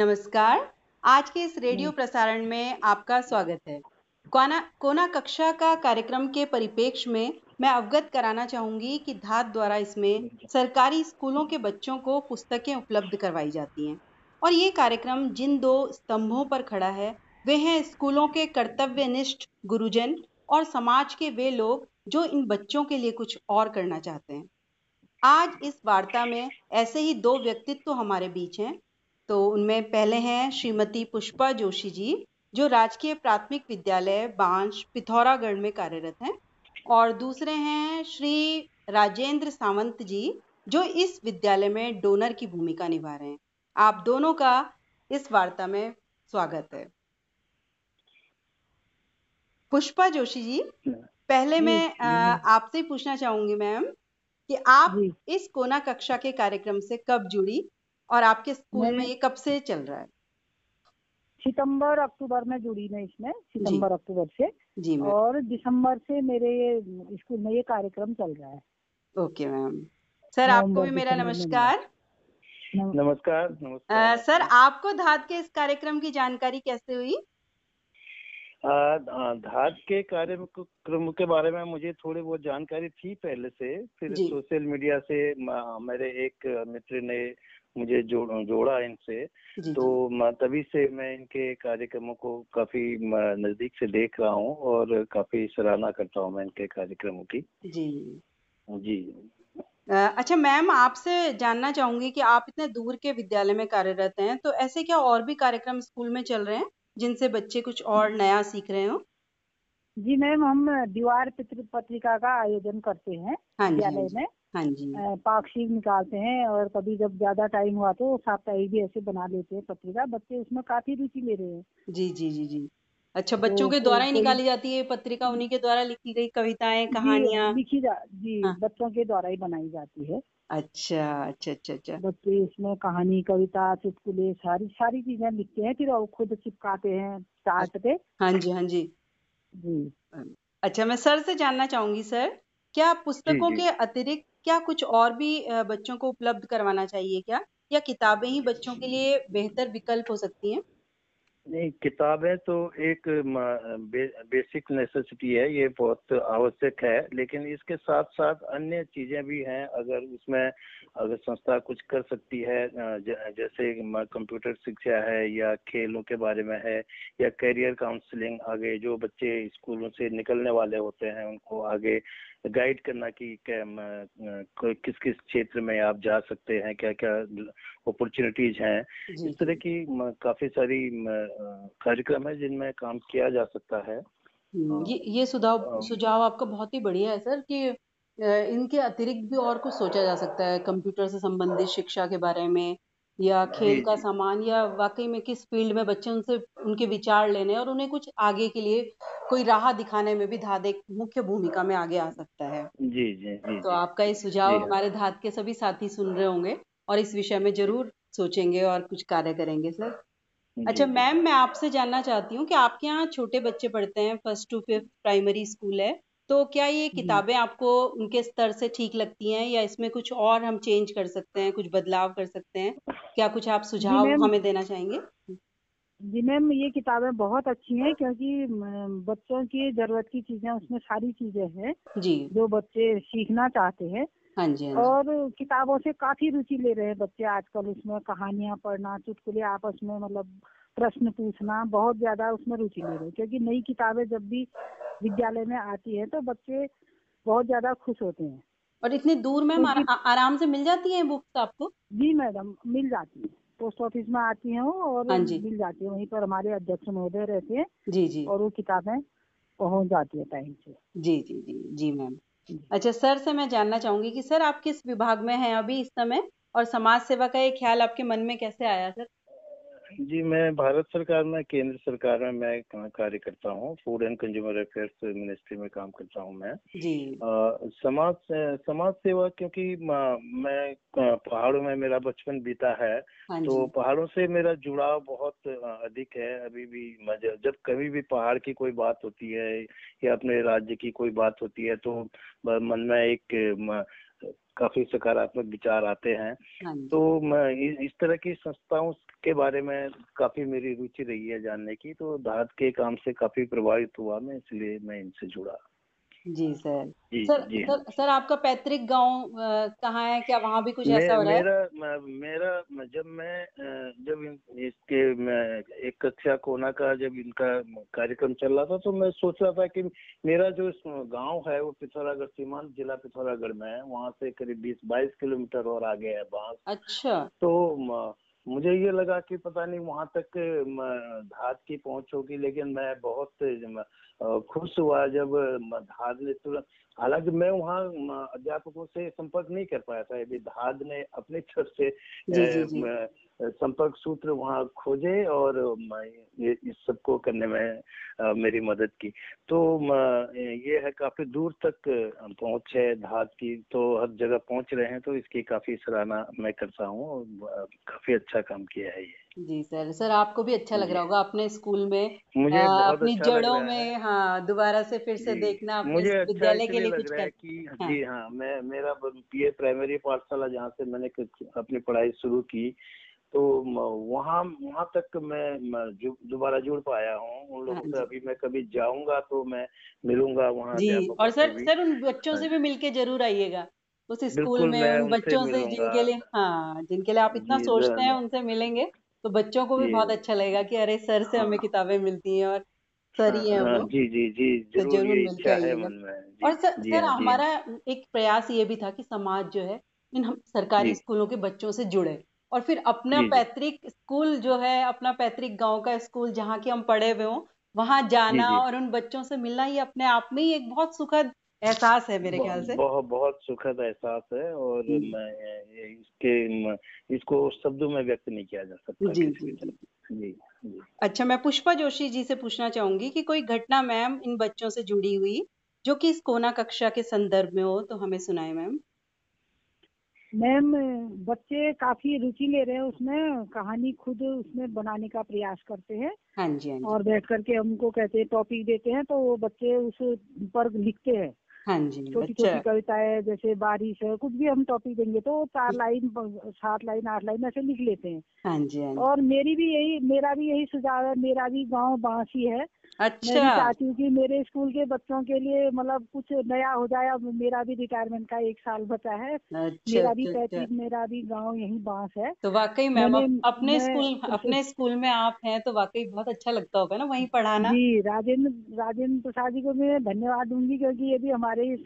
नमस्कार। आज के इस रेडियो प्रसारण में आपका स्वागत है। कोना कोना कक्षा का कार्यक्रम के परिप्रेक्ष्य में मैं अवगत कराना चाहूँगी कि धात द्वारा इसमें सरकारी स्कूलों के बच्चों को पुस्तकें उपलब्ध करवाई जाती हैं। और ये कार्यक्रम जिन दो स्तंभों पर खड़ा है वे हैं स्कूलों के कर्तव्यनिष्ठ गुरुजन और समाज के वे लोग जो इन बच्चों के लिए कुछ और करना चाहते हैं। आज इस वार्ता में ऐसे ही दो व्यक्तित्व हमारे बीच हैं तो उनमें पहले हैं श्रीमती पुष्पा जोशी जी जो राजकीय प्राथमिक विद्यालय बांश पिथौरागढ़ में कार्यरत हैं और दूसरे हैं श्री राजेंद्र सावंत जी जो इस विद्यालय में डोनर की भूमिका निभा रहे हैं। आप दोनों का इस वार्ता में स्वागत है। पुष्पा जोशी जी पहले मैं आपसे पूछना चाहूँगी मैम कि आप इस कोना कक्षा के कार्यक्रम से कब जुड़ी? और आपके स्कूल में ये कब से चल रहा है? सितंबर अक्टूबर में जुड़ी मैं इसमें सितंबर अक्टूबर से। जी और दिसंबर से मेरे ये स्कूल में ये कार्यक्रम चल रहा है। Okay ma'am. सर आपको भी मेरा नमस्कार। नमस्कार नमस्कार। सर आपको धात के इस कार्यक्रम की जानकारी कैसे हुई? धात के कार्यक्रम के बारे में मुझे थोड़ी बहुत जानकारी थी पहले से। फिर सोशल मीडिया से मेरे एक मित्र ने मुझे जो, जोड़ा इनसे तो तभी से मैं इनके कार्यक्रमों को काफ़ी नज़दीक से देख रहा हूँ और काफ़ी सराहना करता हूँ मैं इनके कार्यक्रमों की। जी। जी। अच्छा मैम आपसे जानना चाहूँगी कि आप इतने दूर के विद्यालय में कार्यरत हैं तो ऐसे क्या और भी कार्यक्रम स्कूल में चल रहे हैं जिनसे बच्चे कुछ और नया सीख रहे हो? जी मैम हम दीवार पत्रिका का आयोजन करते हैं हाँ विद्यालय में। हाँ जी। निकालते हैं और कभी जब ज़्यादा टाइम हुआ तो साप्ताहिक भी ऐसे बना लेते हैं पत्रिका। बच्चे उसमें काफ़ी रुचि ले रहे हैं। जी जी जी जी। अच्छा बच्चों तो बच्चों के द्वारा ही निकाली जाती है पत्रिका? उन्हीं के द्वारा लिखी गई कविताएँ कहानियाँ? लिखी जा जी हाँ। बच्चों के द्वारा ही बनाई जाती है। अच्छा अच्छा अच्छा अच्छा। बच्चे इसमें कहानी कविता चुटकुले सारी सारी चीज़ें लिखते हैं फिर खुद चिपकाते हैं चार्ट पे हाँ जी हाँ जी। जी। अच्छा मैं सर से जानना चाहूँगी सर। क्या पुस्तकों के अतिरिक्त क्या कुछ और भी बच्चों को उपलब्ध करवाना चाहिए क्या? या किताबें ही बच्चों के लिए बेहतर विकल्प हो सकती हैं? नहीं किताबें तो एक बे, बेसिक नेसेसिटी है ये बहुत आवश्यक है लेकिन इसके साथ साथ अन्य चीज़ें भी हैं अगर उसमें अगर संस्था कुछ कर सकती है जैसे कंप्यूटर शिक्षा है या खेलों के बारे में है या करियर काउंसलिंग आगे जो बच्चे स्कूलों से निकलने वाले होते हैं उनको आगे गाइड करना कि किस किस क्षेत्र में आप जा सकते हैं क्या क्या अपॉर्चुनिटीज़ हैं। इस तरह की काफ़ी सारी कार्यक्रम है जिनमें काम किया जा सकता है। हम्म, ये ये सुझाव सुझाव आपका बहुत ही बढ़िया है सर कि इनके अतिरिक्त भी और कुछ सोचा जा सकता है कंप्यूटर से संबंधित शिक्षा के बारे में या खेल का सामान या वाकई में किस फ़ील्ड में बच्चे उनसे उनके विचार लेने और उन्हें कुछ आगे के लिए कोई राह दिखाने में भी धाद एक मुख्य भूमिका में आगे आ सकता है। जी जी जी तो आपका ये सुझाव हमारे धाद के सभी साथी सुन रहे होंगे और इस विषय में ज़रूर सोचेंगे और कुछ कार्य करेंगे सर। अच्छा मैम मैं आपसे जानना चाहती हूँ कि आपके यहाँ छोटे बच्चे पढ़ते हैं first to fifth primary school है तो क्या ये किताबें आपको उनके स्तर से ठीक लगती हैं या इसमें कुछ और हम चेंज कर सकते हैं कुछ बदलाव कर सकते हैं? क्या कुछ आप सुझाव हमें देना चाहेंगे? जी मैम ये किताबें बहुत अच्छी हैं क्योंकि बच्चों की ज़रूरत की चीज़ें उसमें सारी चीज़ें हैं जी। जो बच्चे सीखना चाहते हैं। हाँ जी, हाँ जी। और किताबों से काफ़ी रुचि ले रहे हैं बच्चे आजकल उसमें कहानियाँ पढ़ना चुटकुले आपस में मतलब प्रश्न पूछना बहुत ज़्यादा उसमें रुचि ले रहे हैं। क्योंकि नई किताबें जब भी विद्यालय में आती है तो बच्चे बहुत ज़्यादा खुश होते हैं। और इतनी दूर में आराम से मिल जाती है बुक्स आपको? जी मैडम मिल जाती है। पोस्ट ऑफ़िस में आती हूँ और हाँ मिल जाती है वहीं पर हमारे अध्यक्ष महोदय रहते हैं जी जी। और वो किताबें पहुँच जाती है टाइम से। जी जी जी जी मैम अच्छा सर से मैं जानना चाहूँगी कि सर आप किस विभाग में हैं अभी इस समय? और समाज सेवा का ये ख्याल आपके मन में कैसे आया सर जी मैं भारत सरकार में केंद्र सरकार में मैं कार्य करता हूँ। Food and consumer affairs ministry में काम करता हूँ मैं। जी। आ, समाज समाज सेवा क्योंकि मैं पहाड़ों में मेरा बचपन बीता है हाँ तो पहाड़ों से मेरा जुड़ाव बहुत अधिक है। अभी भी जब कभी भी पहाड़ की कोई बात होती है या अपने राज्य की कोई बात होती है तो मन में एक काफ़ी सकारात्मक विचार आते हैं। हाँ तो मैं इस तरह की संस्थाओं के बारे में काफ़ी मेरी रुचि रही है जानने की तो धात के काम से काफ़ी प्रभावित हुआ मैं इसलिए मैं इनसे जुड़ा। जी सर। जी सर जी सर सर आपका पैतृक गाँव कहाँ है? क्या वहाँ भी कुछ मे, ऐसा हो रहा है? मेरा मेरा जब मैं जब इसके मैं एक कक्षा कोना का जब इनका कार्यक्रम चल रहा था तो मैं सोच रहा था कि मेरा जो गाँव है वो पिथौरागढ़ सीमांत जिला पिथौरागढ़ में है वहाँ से करीब बीस बाईस किलोमीटर और आगे है बाँस। अच्छा। तो मुझे ये लगा कि पता नहीं वहाँ तक धाद धात की पहुँच होगी लेकिन मैं बहुत खुश हुआ जब धाद ने तुरंत हालाँकि मैं वहाँ अध्यापकों से संपर्क नहीं कर पाया था यदि धाद ने अपनी तरफ़ से जी, जी, जी। संपर्क सूत्र वहाँ खोजे और म- ये इस सबको करने में मेरी मदद की। तो ये है काफ़ी दूर तक पहुँच है धात की तो हर जगह पहुँच रहे हैं तो इसकी काफ़ी सराहना मैं करता हूँ काफ़ी अच्छा काम किया है ये। जी सर सर आपको भी अच्छा लग रहा होगा अपने स्कूल में। मुझे बहुत अपनी अच्छा जड़ों में हाँ दोबारा से फिर से देखना मुझे इस अच्छा के लिए कुछ कर कि हाँ। जी हाँ मैं मेरा बीए प्राइमरी पाठशाला जहाँ से मैंने अपनी पढ़ाई शुरू की तो वहाँ वहाँ तक मैं दोबारा जुड़ पाया हूँ। उन लोगों हाँ से अभी मैं कभी जाऊँगा तो मैं मिलूँगा वहाँ जी और सर सर उन बच्चों हाँ से भी मिलके ज़रूर आइएगा। उस स्कूल में उन बच्चों से जिनके लिए हाँ जिनके लिए आप इतना सोचते हैं उनसे मिलेंगे तो बच्चों को भी बहुत अच्छा लगेगा कि अरे सर से हमें हाँ। किताबें मिलती हैं और सर हाँ ही वो। जी जी जी तो ज़रूर ज़रूर ये मिल के इच्छा है आइएगा। और सर हमारा एक प्रयास ये भी था कि समाज जो है इन हम सरकारी स्कूलों के बच्चों से जुड़े। और फिर अपना पैतृक स्कूल जो है अपना पैतृक गाँव का स्कूल जहाँ के हम पढ़े हुए हों वहाँ जाना जी और उन बच्चों से मिलना ये अपने आप में ही एक बहुत सुखद एहसास है मेरे ख्याल से। बहुत बहुत सुखद एहसास है और। मैं इसके इसको शब्दों में व्यक्त नहीं किया जा सकता जी जी जी जी जी। अच्छा मैं पुष्पा जोशी जी से पूछना चाहूँगी कि कोई घटना मैम इन बच्चों से जुड़ी हुई जो कि इस कोना कक्षा के संदर्भ में हो तो हमें सुनाए मैम। मैम बच्चे काफ़ी रुचि ले रहे हैं उसमें कहानी खुद उसमें बनाने का प्रयास करते हैं। हाँ जी हाँ जी। और बैठ करके हमको कहते हैं टॉपिक देते हैं तो वो बच्चे उस पर लिखते हैं। हाँ जी छोटी छोटी कविताएँ जैसे बारिश है कुछ भी हम टॉपिक देंगे तो चार लाइन सात लाइन आठ लाइन ऐसे लिख लेते हैं। हाँ जी हाँ जी। और मेरी भी यही मेरा भी यही सुझाव है मेरा भी गाँव बांसी है मैं अच्छा। चाहती हूँ कि मेरे स्कूल के बच्चों के लिए मतलब कुछ नया हो जाए अब मेरा भी रिटायरमेंट का एक साल बचा है। अच्छा मेरा भी अच्छा अच्छा। पैतृक मेरा भी गाँव यही बाँस है। तो वाकई मैम अपने स्कूल अपने स्कूल में आप हैं तो वाकई बहुत अच्छा लगता होगा ना वहीं पढ़ाना। जी राजेंद्र राजेंद्र प्रसाद जी को मैं धन्यवाद दूँगी क्योंकि ये भी हमारे ही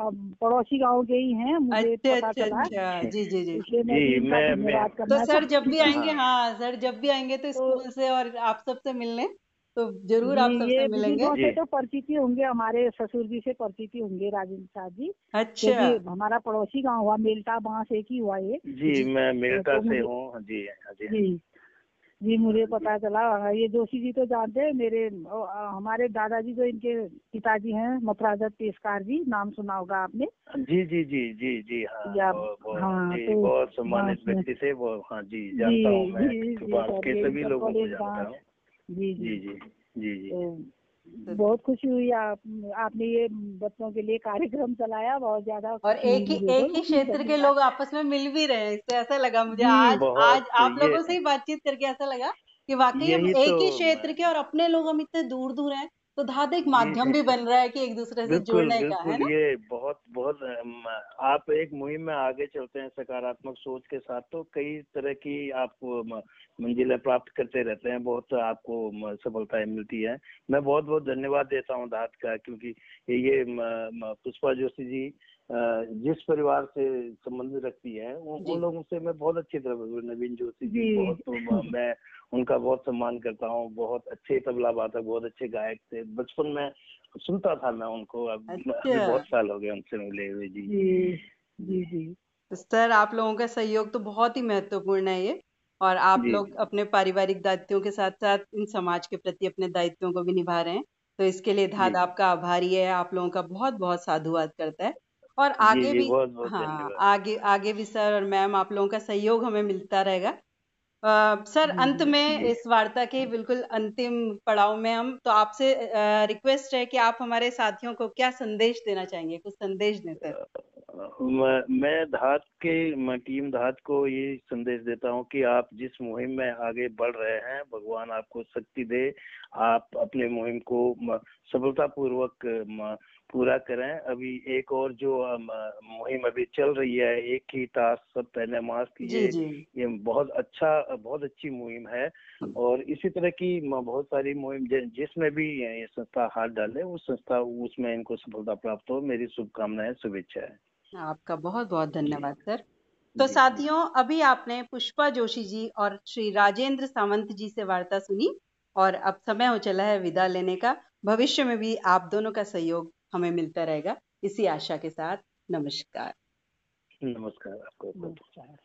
पड़ोसी गाँव के ही है मुझे अच्छा पता अच्छा चला। अच्छा। जी जी जी। इसलिए मैं मैं- मैं- तो सर जब भी आएँगे हाँ। हाँ सर जब भी आएँगे तो तो- स्कूल से और आप सबसे मिलने। तो ज़रूर आप सबसे मिलेंगे। से तो परिचित ही होंगे हमारे ससुर जी से परिचित ही होंगे राजेंद्र प्रसाद जी। अच्छा। हमारा पड़ोसी गाँव हुआ मेलटा बाँस एक ही हुआ ये। जी जी। मैं मेरठा तो से हूँ जी हाँ जी जी। जी मुझे पता चला ये जोशी जी तो जानते हैं मेरे हमारे दादाजी जो इनके पिताजी हैं मथुरादत्त पेशकार जी नाम सुना होगा आपने? जी जी जी जी जी हाँ बहुत- हाँ, जी तो बहुत सम्मानित व्यक्ति थे वो हाँ जी जानता हूँ मैं जी जी के सभी लोगों को जानता हूँ। जी जी। जी जी। जी जी। तो बहुत खुशी हुई आप आपने ये बच्चों के लिए कार्यक्रम चलाया बहुत ज़्यादा और एक ही एक तो। ही क्षेत्र के लोग आपस में मिल भी रहे हैं इससे ऐसा लगा मुझे। आज आज आप लोगों से ही बातचीत करके ऐसा लगा कि वाकई हम एक तो ही क्षेत्र के और अपने लोग हम इतने दूर दूर हैं तो धात एक माध्यम भी बन रहा है कि एक दूसरे से जुड़ने का है ना? ये बहुत बहुत आप एक मुहिम में आगे चलते हैं सकारात्मक सोच के साथ तो कई तरह की आप मंजिलें प्राप्त करते रहते हैं बहुत आपको सफलताएँ मिलती है। मैं बहुत बहुत धन्यवाद देता हूँ धात का क्योंकि ये पुष्पा जोशी जी जिस परिवार से संबंध रखती है उन उन लोगों से मैं बहुत अच्छी तरह नवीन जोशी जी जी। बहुत तो मैं उनका बहुत सम्मान करता हूँ। बहुत अच्छे तबला वादक बहुत अच्छे गायक थे। बचपन में सुनता था मैं उनको। अब अच्छा। बहुत साल हो गए उनसे मिले हुए जी। जी जी जी। सर आप लोगों का सहयोग तो बहुत ही महत्वपूर्ण है ये। और आप लोग अपने पारिवारिक दायित्वों के साथ साथ इन समाज के प्रति अपने दायित्वों को भी निभा रहे हैं। तो इसके लिए धाद आपका आभारी है। आप लोगों का बहुत बहुत साधुवाद करता है। और आगे जी, भी बहुत बहुत हाँ आगे आगे भी सर और मैम आप लोगों का सहयोग हमें मिलता रहेगा। अ, सर अंत में इस वार्ता के बिल्कुल अंतिम पड़ाव में हम तो आपसे रिक्वेस्ट है कि आप हमारे साथियों को क्या संदेश देना चाहेंगे? कुछ संदेश दें सर। मैं मैं धात के मैं टीम धात को ये संदेश देता हूँ कि आप जिस मुहिम में आगे बढ़ रहे हैं भगवान आपको शक्ति दे। आप अपने मुहिम को सफलतापूर्वक पूरा करें। अभी एक और जो मुहिम अभी चल रही है एक ही टास्क सब पहले मास्क कीजिए ये बहुत अच्छा बहुत अच्छी मुहिम है। और इसी तरह की बहुत सारी मुहिम जिसमें भी ये संस्था हाथ डाले उस संस्था उसमें इनको सफलता प्राप्त हो। मेरी शुभकामनाएँ शुभेच्छा है आपका बहुत बहुत धन्यवाद सर। तो साथियों अभी आपने पुष्पा जोशी जी और श्री राजेंद्र सावंत जी से वार्ता सुनी और अब समय हो चला है विदा लेने का। भविष्य में भी आप दोनों का सहयोग हमें मिलता रहेगा। इसी आशा के साथ नमस्कार। नमस्कार आपको नमस्कार।